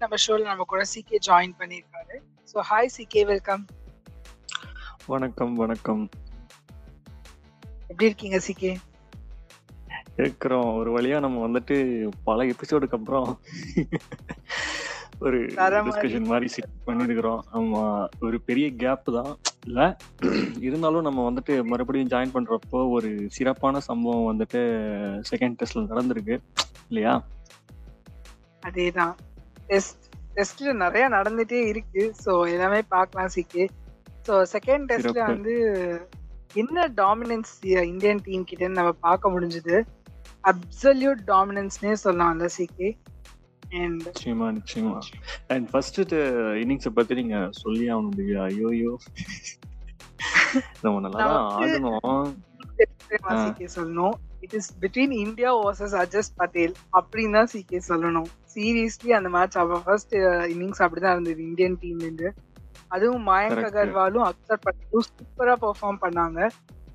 நம்ம ஷோல நம்ம கூட சிகே ஜாயின் பண்ணியிருக்காரு. ஸோ ஹாய் சிகே வெல்கம் வணக்கம் வணக்கம். எப்படி இருக்கீங்க சிகே இருக்கிறோம். ஒரு வழியா நம்ம வந்துட்டு பல எபிசோடுக்கு அப்புறம் ஒரு. டிஸ்கஷன் மாதிரி செட் பண்ணிருக்கிறோம் ஆமா ஒரு பெரிய கேப் தான். இல்ல இருந்தாலும் நம்ம வந்துட்டு மறுபடியும் ஜாயின் பண்றப்போ ஒரு சிறப்பான சம்பவம் வந்துட்டு செகண்ட் டெஸ்ட்ல நடந்திருக்கு. இல்லையா? அதேதான். டெஸ்ட் டெஸ்ட்ல நிறைய நடந்துட்டே இருக்கு. ஸோ எல்லாமே பார்க்கலாம் சிகே ஸோ செகண்ட் டெஸ்ட்ல. வந்து என்ன டாமினன்ஸ் இந்தியன் டீம் கிட்ட நம்ம பார்க்க முடிஞ்சது. அப்சல்யூட் டாமினன்ஸ்னே சொல்லலாம்ல சிகே அண்ட் நிச்சயமா நிச்சயமா. அண்ட் ஃபர்ஸ்ட் இன்னிங்ஸை பத்தி நீங்க சொல்லி திவ்யா ஐயோயோ. நம்ம நல்லா ஆடணும். சொல்லணும். It is between India versus Ajaz Patel அப்படின்னு தான் சிகே சொல்லணும். சீரியஸ்லி அந்த மேட்ச் அவ ஃபர்ஸ்ட் இன்னிங்ஸ் அப்படிதான் இருந்தது இந்தியன் டீம்ல இருந்து அதுவும் மயங்க். அகர்வாலும் அக்சர் பட்டேலும் சூப்பரா பெர்ஃபார்ம் பண்ணாங்க.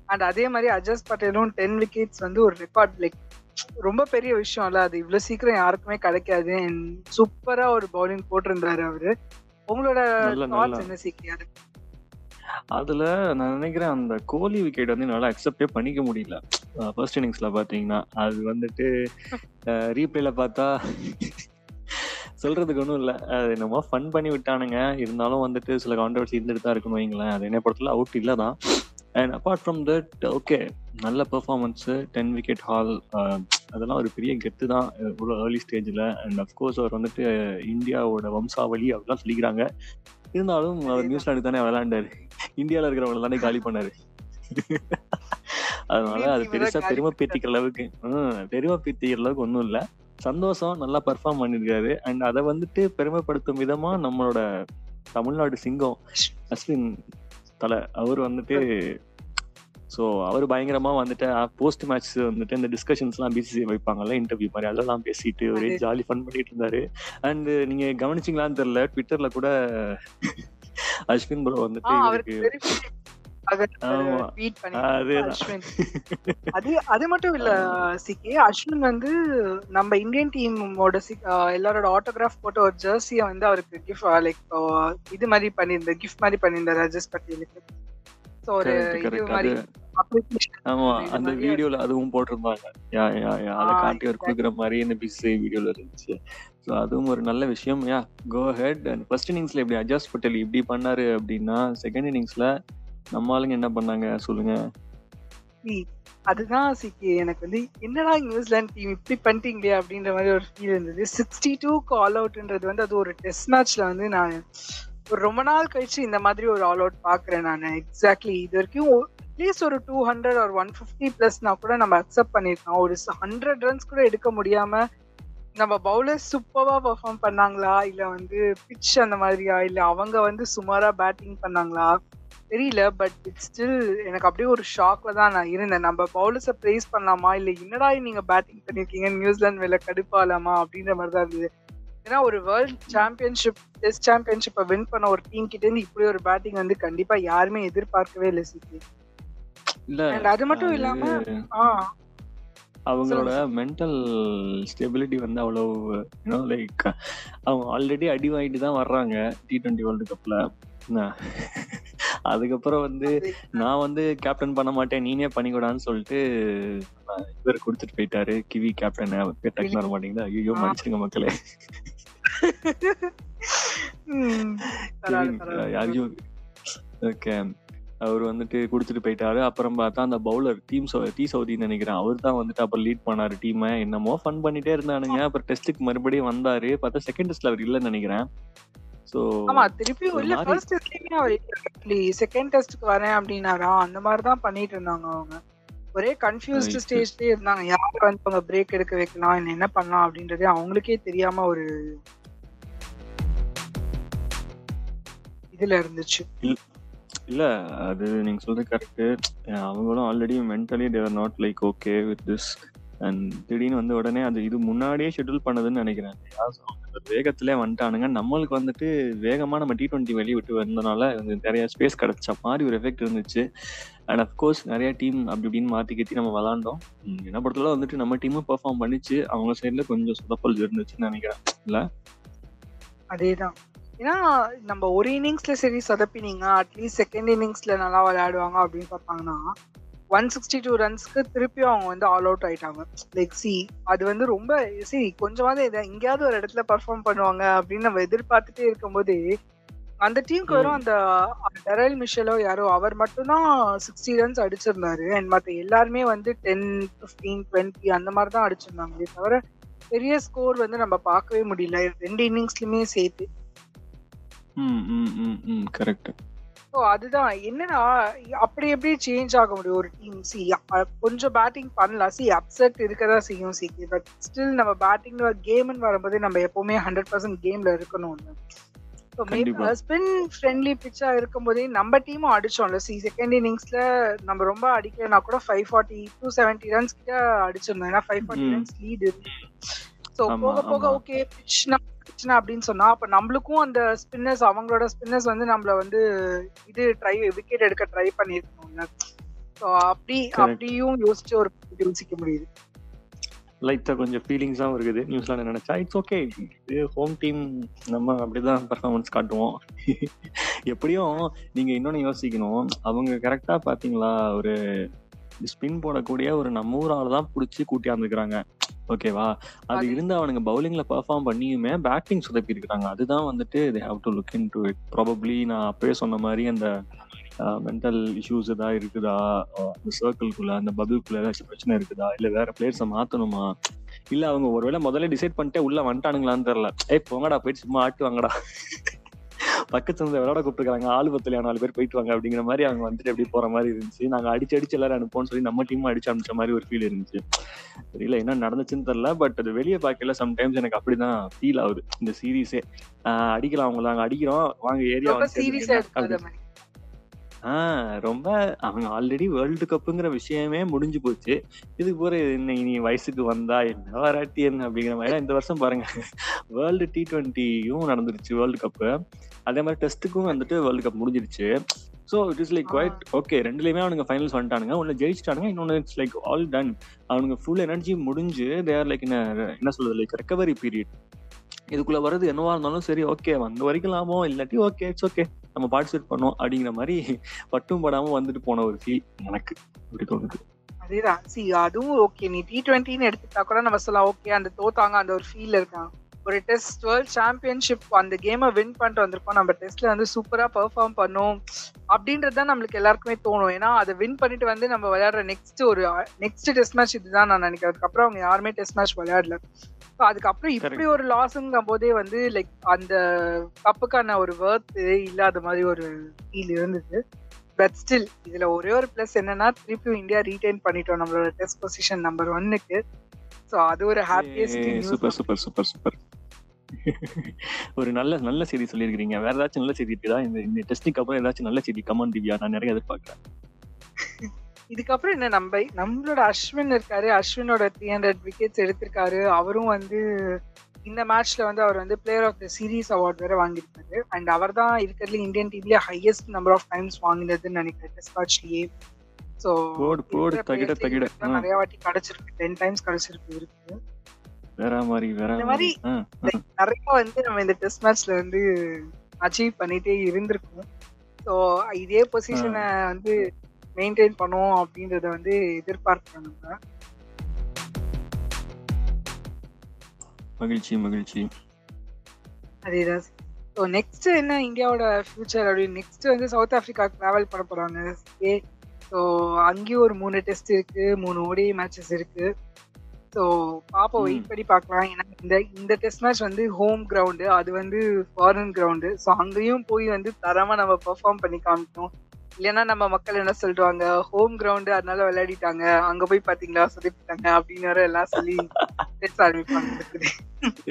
அண்ட் அதே மாதிரி அஜஸ் பட்டேலும் டென் விக்கெட்ஸ் வந்து ஒரு ரெக்கார்ட் லைக் ரொம்ப பெரிய விஷயம் இல்ல அது இவ்வளவு சீக்கிரம் யாருக்குமே கிடைக்காது. அண்ட் சூப்பரா ஒரு பவுலிங் போட்டிருந்தாரு அவரு. உங்களோட தாட்ஸ். என்ன சிக்கி அது அதுல நான் நினைக்கிறேன் அந்த கோலி விக்கெட் வந்து என்னால அக்செப்டே பண்ணிக்க முடியல. ஃபர்ஸ்ட் இன்னிங்ஸ்ல பாத்தீங்கன்னா அது வந்துட்டு ரீப்ளேல பார்த்தா சொல்றதுக்கு ஒன்றும் இல்லை. அது என்னமோ ஃபன் பண்ணி விட்டானுங்க. இருந்தாலும் வந்துட்டு சில கான்ட்ரவர்சி இருந்துட்டு தான் இருக்கணும் வைங்களேன். அது என்ன பொறுத்தல அவுட் இல்லை தான். And apart from that okay நல்ல பெர்ஃபார்மன்ஸு டென் விக்கெட் ஹால் அதெல்லாம் ஒரு பெரிய கெத்து தான். இவ்வளோ ஏர்லி ஸ்டேஜில் அண்ட் அஃப்கோர்ஸ் அவர் வந்துட்டு இந்தியாவோட வம்சாவளி அப்படிலாம் சொல்லிக்கிறாங்க. இருந்தாலும் அவர் நியூசிலாந்து தானே விளையாண்டாரு. இந்தியாவில் இருக்கிறவங்கள தானே காலி பண்ணாரு. அதனால அது பெருசா பெருமை பீத்திக்கிற அளவுக்கு ஹம், பெருமை பீத்திக்கிற அளவுக்கு ஒன்றும் இல்லை. சந்தோஷம் நல்லா பெர்ஃபார்ம் பண்ணிருக்காரு அண்ட் அதை வந்துட்டு பெருமைப்படுத்தும் விதமா நம்மளோட தமிழ்நாடு சிங்கம் அஸ்வின் தலை அவர் வந்துட்டு ஸோ அவர் பயங்கரமா வந்துட்டு போஸ்ட் மேட்ச் வந்துட்டு இந்த டிஸ்கஷன்ஸ்லாம் பிசிசி வைப்பாங்கல்ல இன்டர்வியூ மாதிரி அதெல்லாம் பேசிட்டு ஒரே. ஜாலி ஃபன் பண்ணிட்டு இருந்தாரு. அண்ட் நீங்க கவனிச்சீங்களான்னு தெரியல ட்விட்டர்ல கூட அஸ்வின் ப்ரோ வந்துட்டு இவருக்கு அது அது மட்டும் இல்ல சிக்கி அஸ்வின் வந்து நம்ம இந்தியன் டீமோட எல்லாரோட ஆட்டோகிராஃப் போட்ட ஒரு ஜெர்சிய வந்து அவருக்கு கிஃப்ட் லைக் இது மாதிரி பண்ணியிருந்தார் கிஃப்ட் மாதிரி பண்ணியிருந்தார் ராஜேஷ் பட்டேலுக்கு ஒரு இது. மாதிரி ஆமா அந்த வீடியோல அதுவும் போட்டிருந்தாங்க. யா யா யா அதை காட்டி exactly. கொடுக்குற மாதிரி இந்த பிசி வீடியோல இருந்துச்சு. ஸோ அதுவும் ஒரு நல்ல விஷயம். Yeah go ahead and first இன்னிங்ஸ்ல இப்படி அஜாஸ் பட்டேல் இப்படி பண்ணாரு அப்படின்னா செகண்ட் இன்னிங்ஸ்ல நம்ம ஆளுங்க என்ன பண்ணாங்க? சொல்லுங்க. அதுதான் சிக்கி எனக்கு வந்து என்னடா நியூசிலாந்து டீம் இப்படி பண்ணிட்டீங்களே அப்படின்ற மாதிரி ஒரு ஃபீல் இருந்தது. சிக்ஸ்டி டூக்கு ஆல் அவுட்ன்றது வந்து அது ஒரு டெஸ்ட் மேட்ச்ல வந்து நான் ஒரு ரொம்ப நாள் கழிச்சு இந்த மாதிரி ஒரு ஆல் அவுட் பாக்குறேன் நான். எக்ஸாக்ட்லி இது வரைக்கும் அட்லீஸ்ட் ஒரு டூ ஹண்ட்ரட் ஒரு ஒன் ஃபிஃப்டி பிளஸ்னா கூட நம்ம அக்செப்ட் பண்ணியிருக்கோம் ஒரு ஹண்ட்ரட் ரன்ஸ் கூட எடுக்க முடியாம நம்ம பவுலர்ஸ் சூப்பராக பர்ஃபார்ம் பண்ணாங்களா? இல்லை வந்து பிட்ச் அந்த மாதிரியா? இல்லை அவங்க வந்து சுமாராக பேட்டிங் பண்ணாங்களா? தெரியல பட் இட்ஸ் ஸ்டில் எனக்கு அப்படியே ஒரு ஷாக்ல தான் நான் இருந்தேன். நம்ம பவுலர்ஸை ப்ரைஸ் பண்ணலாமா? இல்லை என்னடா நீங்கள் பேட்டிங் பண்ணியிருக்கீங்க நியூசிலாந்து மேல கடுப்பாலாமா? அப்படின்ற மாதிரி தான் இருந்தது. ஏன்னா ஒரு வேர்ல்ட் சாம்பியன்ஷிப் டெஸ்ட் சாம்பியன்ஷிப்பை வின் பண்ண ஒரு டீம் கிட்ட இருந்து இப்படி ஒரு பேட்டிங் வந்து கண்டிப்பா யாருமே எதிர்பார்க்கவே இல்லை அண்ட் அது மட்டும் இல்லாம அவங்களோட மென்டல் ஸ்டெபிலிட்டி வந்து அவ்வளோ யூனோ லைக் அவங்க ஆல்ரெடி அடி வாங்கிட்டு தான் வர்றாங்க டி டுவெண்ட்டி வேர்ல்டு என்ன? அதுக்கப்புறம் வந்து நான் வந்து கேப்டன் பண்ண மாட்டேன் நீனே பண்ணிக்கூடான்னு சொல்லிட்டு இவர் கொடுத்துட்டு போயிட்டாரு. கிவி கேப்டன் பேர் டக்குனு வர மாட்டேங்குது ஐயோ. மன்னிச்சிருங்க மக்களே. ஓகே. அவர் வந்துட்டு கொடுத்துட்டு போயிட்டாரு. அப்புறம் பார்த்தா அந்த பவுலர் டீம் டி சவுதின்னு நினைக்கிறேன். அவர் தான் வந்துட்டு அப்புறம் லீட் பண்ணாரு டீமை என்னமோ ஃபன் பண்ணிட்டே இருந்தானுங்க. அப்புறம் டெஸ்ட்டுக்கு மறுபடியும் வந்தாரு. பார்த்தா செகண்ட் டெஸ்ட்ல அவர் இல்லைன்னு நினைக்கிறேன். ஸோ ஆமா ஃபர்ஸ்ட் அவர் செகண்ட் டெஸ்ட்க்கு வரேன் அப்படின்னாரா? அந்த மாதிரி தான் பண்ணிட்டு இருந்தாங்க அவங்க. ஒரே கன்ஃபியூஸ்ட். ஸ்டேஜ்லயே இருந்தாங்க. யார் வந்து அவங்க பிரேக் எடுக்க வைக்கலாம் என்ன பண்ணலாம் அப்படின்றதே அவங்களுக்கே தெரியாம ஒரு இதுல இருந்துச்சு. இல்ல அது நீங்க சொல்றது கரெக்ட் அவங்களும் already mentally there not like okay with this and திடீர்னு வந்து உடனே அது இது முன்னாடியே ஷெட்யூல் பண்ணதுன்னு நினைக்கிறேன். அந்த வேகத்திலே வந்துட்டானுங்க. நம்மளுக்கு வந்துட்டு வேகமாக நம்ம டி டுவெண்ட்டி வெளியே விட்டு வந்தனால நிறைய ஸ்பேஸ் கிடைச்ச மாதிரி ஒரு எஃபெக்ட் இருந்துச்சு. அண்ட் அஃப்கோர்ஸ் நிறைய டீம் அப்படி இப்படின்னு மாற்றி கத்தி நம்ம விளாண்டோம். என்ன பொறுத்தவரை வந்துட்டு நம்ம டீமும் பெர்ஃபார்ம் பண்ணிச்சு. அவங்க சைடில் கொஞ்சம் சொதப்பல் இருந்துச்சுன்னு நினைக்கிறேன். இல்லை? அதேதான். ஏன்னா நம்ம ஒரு இன்னிங்ஸ்ல சரி சொதப்பினீங்க அட்லீஸ்ட் செகண்ட் இன்னிங்ஸ்ல நல்லா விளையாடுவாங்க அப்படின்னு பார்த்தாங்கன்னா ஒன் சிக்ஸ்டி டூ ரன்ஸ்க்கு திருப்பியும் அவங்க வந்து ஆல் அவுட் ஆயிட்டாங்க. லைக் சி அது வந்து ரொம்ப சரி கொஞ்சமாவது இதை எங்கேயாவது ஒரு இடத்துல பர்ஃபார்ம் பண்ணுவாங்க அப்படின்னு நம்ம எதிர்பார்த்துட்டே இருக்கும்போது அந்த டீமுக்கு வரும் அந்த டெரல் மிஷலோ யாரோ அவர் மட்டும்தான் சிக்ஸ்டி ரன்ஸ் அடிச்சிருந்தாரு. அண்ட் மற்ற எல்லாருமே வந்து டென் ஃபிஃப்டீன் டுவெண்ட்டி அந்த மாதிரி தான் அடிச்சிருந்தாங்களே தவிர பெரிய ஸ்கோர் வந்து நம்ம பார்க்கவே முடியல. ரெண்டு இன்னிங்ஸ்லயுமே சேர்த்து. ம் ம் ம் கரெக்ட் ஸோ அதுதான். என்னன்னா அப்படி எப்படி சேஞ்ச் ஆக முடியும்? ஒரு டீம் சி கொஞ்சம் பேட்டிங் பண்ணலாம். சி அப்செட் இருக்கதான் செய்யும் சி பட் ஸ்டில் நம்ம பேட்டிங் கேம்னு வரும்போது நம்ம எப்பவுமே ஹண்ட்ரட் பர்சன்ட் கேம்ல இருக்கணும் கண்டிப்பா. ஸ்பின் ஃப்ரெண்ட்லி பிச்சா இருக்கும்போதே நம்ம டீமும் அடிச்சோம்ல. சி செகண்ட் இன்னிங்ஸ்ல நம்ம ரொம்ப அடிக்கலனா கூட five forty two seventy runs கிட்ட அடிச்சிருந்தோம். ஏன்னா five forty. Runs lead so போக போக. ஓகே பிச் பிரச்சனை அப்படின்னு சொன்னா அப்ப நம்மளுக்கும் அந்த ஸ்பின்னர்ஸ் அவங்களோட ஸ்பின்னர்ஸ் வந்து நம்மள வந்து இது ட்ரை விக்கெட் எடுக்க ட்ரை பண்ணிருக்கணும்ல ஸோ அப்படி. அப்படியும் யோசிச்சு ஒரு யோசிக்க முடியுது. லைட்டா கொஞ்சம் ஃபீலிங்ஸாவும் இருக்குது. நியூசிலாந்து நினைச்சா இட்ஸ் ஓகே இது ஹோம் டீம் நம்ம அப்படிதான் பெர்ஃபார்மன்ஸ் காட்டுவோம். எப்படியும் நீங்க இன்னொன்னு யோசிக்கணும். அவங்க கரெக்டா பாத்தீங்களா? ஒரு ஸ்பின் போடக்கூடிய ஒரு நம்ம ஊர் ஆள் தான் பிடிச்சி கூட்டியாந்துக்கிறாங்க ஓகேவா? அது இருந்து அவனுங்க பவுலிங்ல பெர்ஃபார்ம் பண்ணியுமே பேட்டிங் சொதப்பி இருக்காங்க. அதுதான் வந்துட்டு they have to look into it probably நான் அப்பவே சொன்ன மாதிரி அந்த மென்டல் இஷ்யூஸ் ஏதாவது இருக்குதா? அந்த சர்க்கிள்குள்ள அந்த பபிள்குள்ள ஏதாச்சும் பிரச்சனை இருக்குதா? இல்ல வேற பிளேயர்ஸை மாத்தணுமா? இல்ல அவங்க ஒருவேளை முதல்ல டிசைட் பண்ணிட்டே உள்ள வந்துட்டானுங்களான்னு தெரியல. ஏய் போங்கடா போயிட்டு சும்மா ஆட்டு பக்கத்துல இருந்து விளையாட கூப்பிட்டுருக்காங்க. ஆளு பத்தலையா? நாலு பேர் போயிட்டு வாங்க. அப்படிங்கிற மாதிரி அவங்க வந்துட்டு எப்படி போற மாதிரி இருந்துச்சு. நாங்க அடிச்சு அடிச்சு எல்லாரும் அனுப்போம்னு சொல்லி நம்ம டீம் அடிச்சு அனுப்பிச்ச மாதிரி ஒரு ஃபீல் இருந்துச்சு. தெரியல என்ன நடந்துச்சுன்னு தெரியல பட் அது வெளியே பார்க்கல சம்டைம்ஸ் எனக்கு அப்படிதான் ஃபீல் ஆகுது. இந்த சீரீஸே அடிக்கலாம் அவங்க நாங்க அடிக்கிறோம். வாங்க ஏரியா ஆஹ் ரொம்ப அவங்க ஆல்ரெடி வேர்ல்டு கப்புங்கிற விஷயமே முடிஞ்சு போச்சு. இதுக்கு போற என்ன இனி வயசுக்கு வந்தா என்ன வராட்டி என்ன அப்படிங்கிற மாதிரி இந்த வருஷம் பாருங்க. வேர்ல்டு டி டுவெண்ட்டியும் நடந்துருச்சு வேர்ல்டு கப்பு அதே மாதிரி டெஸ்ட்டுக்கும் வந்துட்டு வேர்ல்டு கப் முடிஞ்சிருச்சு so it is like. Quite okay ரெண்டுலயுமே அவனுங்க ஃபைனல்ஸ் வந்துட்டானுங்க. ஒன்று ஜெயிச்சிட்டானுங்க இன்னொன்று இட்ஸ் லைக் ஆல் டன் அவனுங்க ஃபுல் எனர்ஜி முடிஞ்சு தேர் லைக் என்ன என்ன சொல்றது லைக் ரெக்கவரி பீரியட் இதுக்குள்ள வர்றது என்னவா இருந்தாலும் சரி ஓகே வந்த வரைக்கும் லாபம் இல்லாட்டி ஓகே இட்ஸ் ஓகே நம்ம பார்ட்டிசிபேட் பண்ணோம் அப்படிங்கிற மாதிரி பட்டும் படாம வந்துட்டு போன ஒரு ஃபீல் எனக்கு அப்படி தோணுது. அதேதான். சி அதுவும் ஓகே நீ டி டுவெண்ட்டின்னு எடுத்துட்டா கூட நம்ம சொல்லலாம் ஓகே அந்த தோத்தாங்க அந்த ஒரு ஃபீல் இருக்கான் ஒரு டெஸ்ட் வேர்ல்ட் சாம்பியன்ஷிப் அந்த கேமை வின் பண்ணிட்டு வந்திருக்கோம். நம்ம டெஸ்ட்ல வந்து சூப்பரா பெர்ஃபார்ம் பண்ணோம். அப்படின்றது தான் நம்மளுக்கு எல்லாருக்குமே தோணும். ஏன்னா அதை வின் பண்ணிட்டு வந்து நம்ம விளையாடுற நெக்ஸ்ட் ஒரு நெக்ஸ்ட் டெஸ்ட் மேட்ச் இதுதான் நான் நினைக்கிறேன். அதுக்கப்புறம் அவங்க யாருமே டெஸ்ட் மேட்ச் விளையாடல. அதுக்கப்புறம் இப்படி. ஒரு லாஸ்ங்கும் போதே வந்து லைக் அந்த கப்புக்கான ஒரு வேர்த் இல்லாத மாதிரி ஒரு ஃபீல் இருந்தது. பட் ஸ்டில் இதுல ஒரே ஒரு பிளஸ் என்னன்னா திருப்பி இந்தியா ரீடைன் பண்ணிட்டோம் நம்மளோட டெஸ்ட் பொசிஷன் நம்பர் ஒன்னுக்கு சோ அது ஒரு happiest super super super super ஒரு நல்ல நல்ல செய்தி சொல்லியிருக்கீங்க வேற ஏதாச்சும் நல்ல செய்தி இருக்குதா? இந்த இந்த டெஸ்டிக்கு அப்புறம் ஏதாச்சும் நல்ல செய்தி கமன் திவ்யா. நான் நிறைய எதிர்பார்க்கிறேன். இதுக்கப்புறம் என்ன நம்ம நம்மளோட அஸ்வின் இருக்காரு. அஸ்வினோட த்ரீ ஹண்ட்ரட் விக்கெட்ஸ் எடுத்திருக்காரு. அவரும் வந்து இந்த மேட்ச்ல வந்து அவர் வந்து player of the series award வேற வாங்கியிருக்காரு. அண்ட் அவர் தான் இருக்கிறதுல இந்தியன் டீம்லயே ஹையஸ்ட் நம்பர் ஆஃப் டைம்ஸ் வாங்கினதுன்னு நினைக்கிறேன் டெஸ்ட் மேட்ச்லயே ஸோ நிறைய வாட்டி கிடைச்சிருக்கு. டென் டைம்ஸ் கிடைச்சிருக்கு இருக்கு வேற மாதிரி வேற மாதிரி. நிறைய வந்து நம்ம இந்த டெஸ்ட் மேட்ச்ல வந்து அச்சீவ் பண்ணிட்டே இருந்திருக்கோம். ஸோ இதே பொசிஷனை வந்து மெயின்டைன் பண்ணுவோம் அப்படின்றத வந்து எதிர்பார்க்கிறோம் நம்ம. மகிழ்ச்சி மகிழ்ச்சி. அதேதான். ஸோ நெக்ஸ்ட் என்ன இந்தியாவோட ஃபியூச்சர் அப்படின்னு? நெக்ஸ்ட் வந்து சவுத் ஆப்பிரிக்கா டிராவல் பண்ண போறாங்க. ஏ ஸோ அங்கேயும் ஒரு மூணு டெஸ்ட் இருக்கு மூணு ஓடி மேட்சஸ் இருக்கு. ஸோ பாப்போம் ம். வெயிட் பண்ணி பார்க்கலாம் ஏன்னா இந்த இந்த டெஸ்ட் மேட்ச் வந்து ஹோம் கிரவுண்டு அது வந்து ஃபாரின் கிரவுண்டு ஸோ அங்கேயும் போய் வந்து தரமா நம்ம பெர்ஃபார்ம் பண்ணி காமிக்கணும். இல்லைன்னா நம்ம மக்கள் என்ன சொல்லுவாங்க ஹோம் கிரவுண்டு அதனால விளையாடிட்டாங்க. அங்க போய் பாத்தீங்களா? சொல்லிட்டாங்க அப்படின்னு வேற எல்லாம் சொல்லி பேச ஆரம்பிப்பாங்க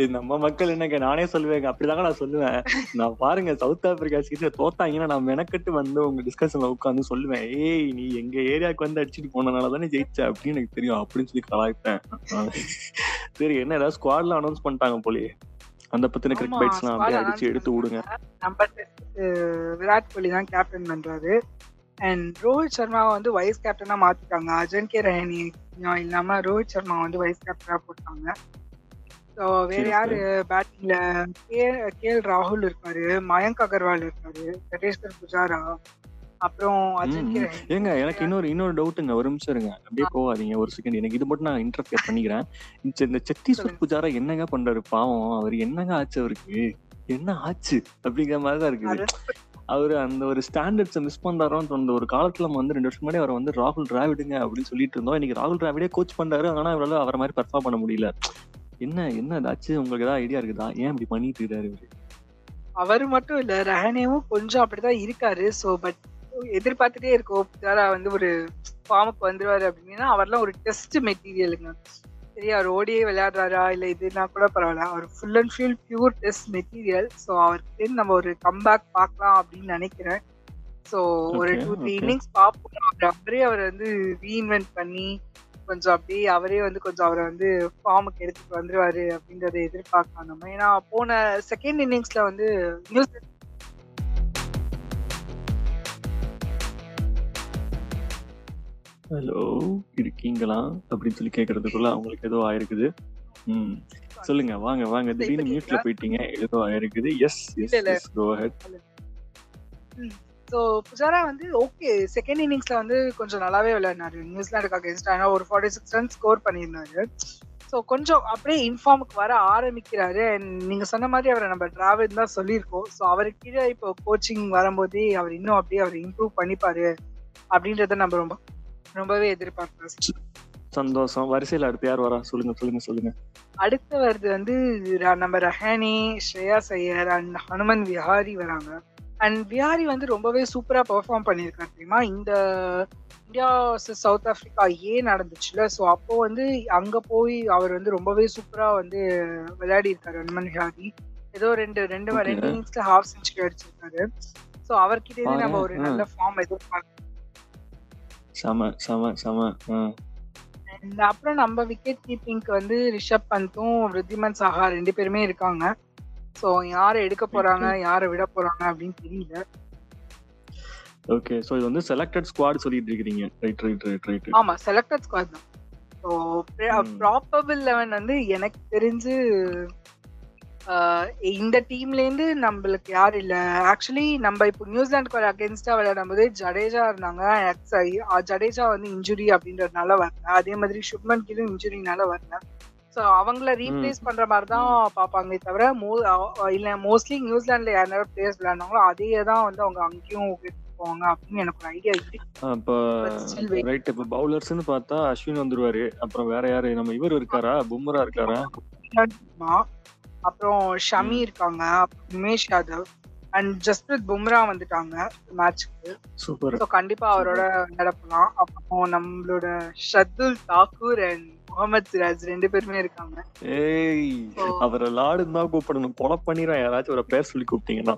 நம்ம மக்கள் என்னங்க? நானே சொல்லுவேங்க அப்படிதாங்க நான் சொல்லுவேன். நான் பாருங்க சவுத் ஆப்பிரிக்கா கிட்ட தோத்தாங்கன்னா நான் மெனக்கட்டு வந்து உங்க டிஸ்கஷன்ல உட்காந்து சொல்லுவேன். ஏய் நீ எங்க ஏரியாவுக்கு வந்து அடிச்சுட்டு போனனால தானே ஜெயிச்ச? அப்படின்னு எனக்கு தெரியும். அப்படின்னு சொல்லி கலாய்ப்பேன். சரி என்ன ஏதாவது ஸ்குவாட்ல அனௌன்ஸ் பண்ணிட்டாங்க போலயே. அந்த பத்தின கிரிக் பைட்ஸ்லாம் அப்படியே அடிச்சு எடுத்து விடுங்க. நம்ம விராட் கோலி தான் கேப்டன் பண்றாரு. அண்ட் ரோஹித் சர்மா வந்து வைஸ் கேப்டனா மாத்திட்டாங்க. அஜன்கே ரஹானி இல்லாம ரோஹித் சர்மா வந்து வைஸ் கேப்டனா போட்டாங்க. ஸோ வேற யாரு பேட்டிங்ல கே கே எல் ராகுல் இருக்காரு மயங்க் அகர்வால் இருக்காரு சட்டேஸ்வர் புஜாரா அப்புறம் ஏங்க எனக்கு இன்னொரு இன்னொரு டவுட்டுங்க ஒரு நிமிஷம் இருங்க. அப்படியே போகாதீங்க ஒரு செகண்ட் எனக்கு இது மட்டும் நான் இன்டர்ஃபியர் பண்ணிக்கிறேன். இந்த- சத்தீஸ்வர் புஜாரா என்னங்க பண்றாரு? பாவம் அவர் என்னங்க ஆச்சு அவருக்கு? என்ன ஆச்சு? அப்படிங்கிற மாதிரி தான் இருக்குது. அவரு அந்த ஒரு ஸ்டாண்டர்ட்ஸை மிஸ் பண்றாரோன்னு தோணுது. ஒரு காலத்துல நம்ம வந்து ரெண்டு வருஷம் முன்னாடி அவர் வந்து ராகுல் டிராவிடுங்க அப்படின்னு சொல்லிட்டு இருந்தோம். இன்னைக்கு ராகுல் டிராவிடே கோச் பண்றாரு. ஆனா அவரால் அவரை மாதிரி பெர்ஃபார்ம் பண்ண முடியல. என்ன என்ன ஏதாச்சும் உங்களுக்கு ஏதாவது ஐடியா இருக்குதா? ஏன் இப்படி பண்ணிட்டு இருக்காரு அவர் மட்டும் இல்ல ரஹனேவும் கொஞ்சம் அப்படிதான் இருக்காரு. சோ பட் எதிர்பார்த்துட்டே இருக்கோம். புஜாரா வந்து ஒரு ஃபார்முக்கு வந்துருவாரு அப்படின்னா. அவர்லாம் ஒரு டெஸ்ட் மெட்டீரியலுங்க சரி அவர் ஓடியே விளையாடுறாரா? இல்ல இதுனா கூட பரவாயில்ல. அவர் full and full pure test material so அவருக்கு நம்ம ஒரு கம்பேக் பார்க்கலாம் அப்படின்னு நினைக்கிறேன். ஸோ ஒரு டூ த்ரீ. இன்னிங்ஸ் பார்ப்போம். அவர் அவரே அவர் வந்து ரீஇன்வென்ட் பண்ணி கொஞ்சம் அப்படியே அவரே வந்து கொஞ்சம் அவரை வந்து ஃபார்முக்கு எடுத்துட்டு வந்துருவாரு அப்படின்றத எதிர்பார்க்கலாம் நம்ம. ஏன்னா போன செகண்ட் இன்னிங்ஸ்ல வந்து நியூசிலாந்து ஹலோ இருக்கீங்களா? அப்படின்னு சொல்லி கேக்குறதுக்குள்ள அவங்களுக்கு ஏதோ ஆயிருக்குது. ம். சொல்லுங்க வாங்க வாங்க. திடீர்னு மியூட்ல போயிட்டீங்க ஏதோ ஆயிருக்குது. Yes yes go ahead so Pujara வந்து ஓகே செகண்ட் இன்னிங்ஸ்ல வந்து கொஞ்சம் நல்லாவே விளையாடினாரு. நியூசிலாண்டுக்கு அகேன்ஸ்ட் ஆனால் ஒரு ஃபார்ட்டி சிக்ஸ் ரன் ஸ்கோர் பண்ணியிருந்தாரு. ஸோ கொஞ்சம் அப்படியே இன்ஃபார்முக்கு வர ஆரம்பிக்கிறாரு. And நீங்க சொன்ன மாதிரி அவரை நம்ம டிராவல் தான் சொல்லியிருக்கோம். ஸோ அவருக்கு கீழே இப்போ கோச்சிங் வரும்போதே அவர் இன்னும் அப்படியே அவர் இம்ப்ரூவ் பண்ணிப்பாரு. அப்படின்றத நம்ம ரொம்ப ரொம்பவே எதிர்பார்க்கிறோம் சந்தோஷம். வரிசையில அடுத்து யார் வரா? சொல்லுங்க சொல்லுங்க சொல்லுங்க. அடுத்து வருது வந்து நம்ம ரஹானி ஸ்ரேயா ஐயர் அண்ட் ஹனுமன் விஹாரி வராங்க. அண்ட் விஹாரி வந்து ரொம்பவே சூப்பரா பெர்ஃபார்ம் பண்ணியிருக்காரு தெரியுமா? இந்த இந்தியா சவுத் ஆப்பிரிக்கா ஏன் நடந்துச்சுல ஸோ அப்போ வந்து அங்க போய் அவர் வந்து ரொம்பவே சூப்பரா வந்து விளையாடி இருக்காரு ஹனுமன் விஹாரி. ஏதோ ரெண்டு ரெண்டு. ரெண்டு இன்னிங்ஸ்ல ஹாஃப் செஞ்சுரி அடிச்சிருக்காரு. ஸோ அவர்கிட்ட நம்ம ஒரு நல்ல ஃபார்ம் எதிர்பார்க்கலாம் செம செம செம. அப்புறம் நம்ம விக்கெட் கீப்பிங்க்கு வந்து ரிஷப் பந்தும் ரித்திமன் சாஹா ரெண்டு பேருமே இருக்காங்க. ஸோ யாரை எடுக்க போறாங்க யாரை விட போறாங்க அப்படின்னு தெரியல. ஓகே சோ இது வந்து செலக்டட் ஸ்குவாட் சொல்லிட்டு இருக்கீங்க ரைட் ரைட் ரைட் ரைட் ஆமா செலக்டட் ஸ்குவாட் தான். ஸோ. ப்ராபபிள் லெவன் வந்து எனக்கு தெரிஞ்சு இந்த டீம்ல இருந்து நம்மளுக்கு யார் இல்ல? ஆக்சுவலி நம்ம இப்போ நியூசிலாந்துக்கு ஒரு அகேன்ஸ்டா விளையாடும் போது ஜடேஜா இருந்தாங்க. ஜடேஜா வந்து இன்ஜுரி அப்படின்றதுனால வரல. அதே மாதிரி சுப்மன் கிலும் இன்ஜுரினால வரல. ஸோ அவங்கள ரீப்ளேஸ் பண்ற மாதிரி தான் பார்ப்பாங்களே தவிர மோ இல்ல மோஸ்ட்லி நியூசிலாந்துல யாரும் பிளேயர்ஸ் விளையாடுனாங்களோ அதே தான் வந்து அவங்க அங்கேயும் போவாங்க அப்படின்னு எனக்கு ஒரு ஐடியா இருக்கு. wait. ரைட் இப்ப பவுலர்ஸ்னு பார்த்தா அஸ்வின் வந்துருவாரு. அப்புறம் வேற யாரு? நம்ம இவர் இருக்காரா? பும்ரா இருக்காரா? அப்புறம் ஷமி இருக்காங்க உமேஷ் யாதவ் அண்ட் ஜஸ்பிரித் பும்ரா வந்துட்டாங்க மேட்ச்க்கு சூப்பர். ஸோ கண்டிப்பா அவரோட நடப்பலாம். அப்புறம் நம்மளோட ஷத்துல் தாக்கூர் அண்ட் முகமது சிராஜ் ரெண்டு பேருமே இருக்காங்க. ஏய் அவரை லாடுன்னு தான் கூப்பிடணும். கொலை பண்ணிடுறேன் யாராச்சும் ஒரு பேர் சொல்லி கூப்பிட்டீங்கன்னா.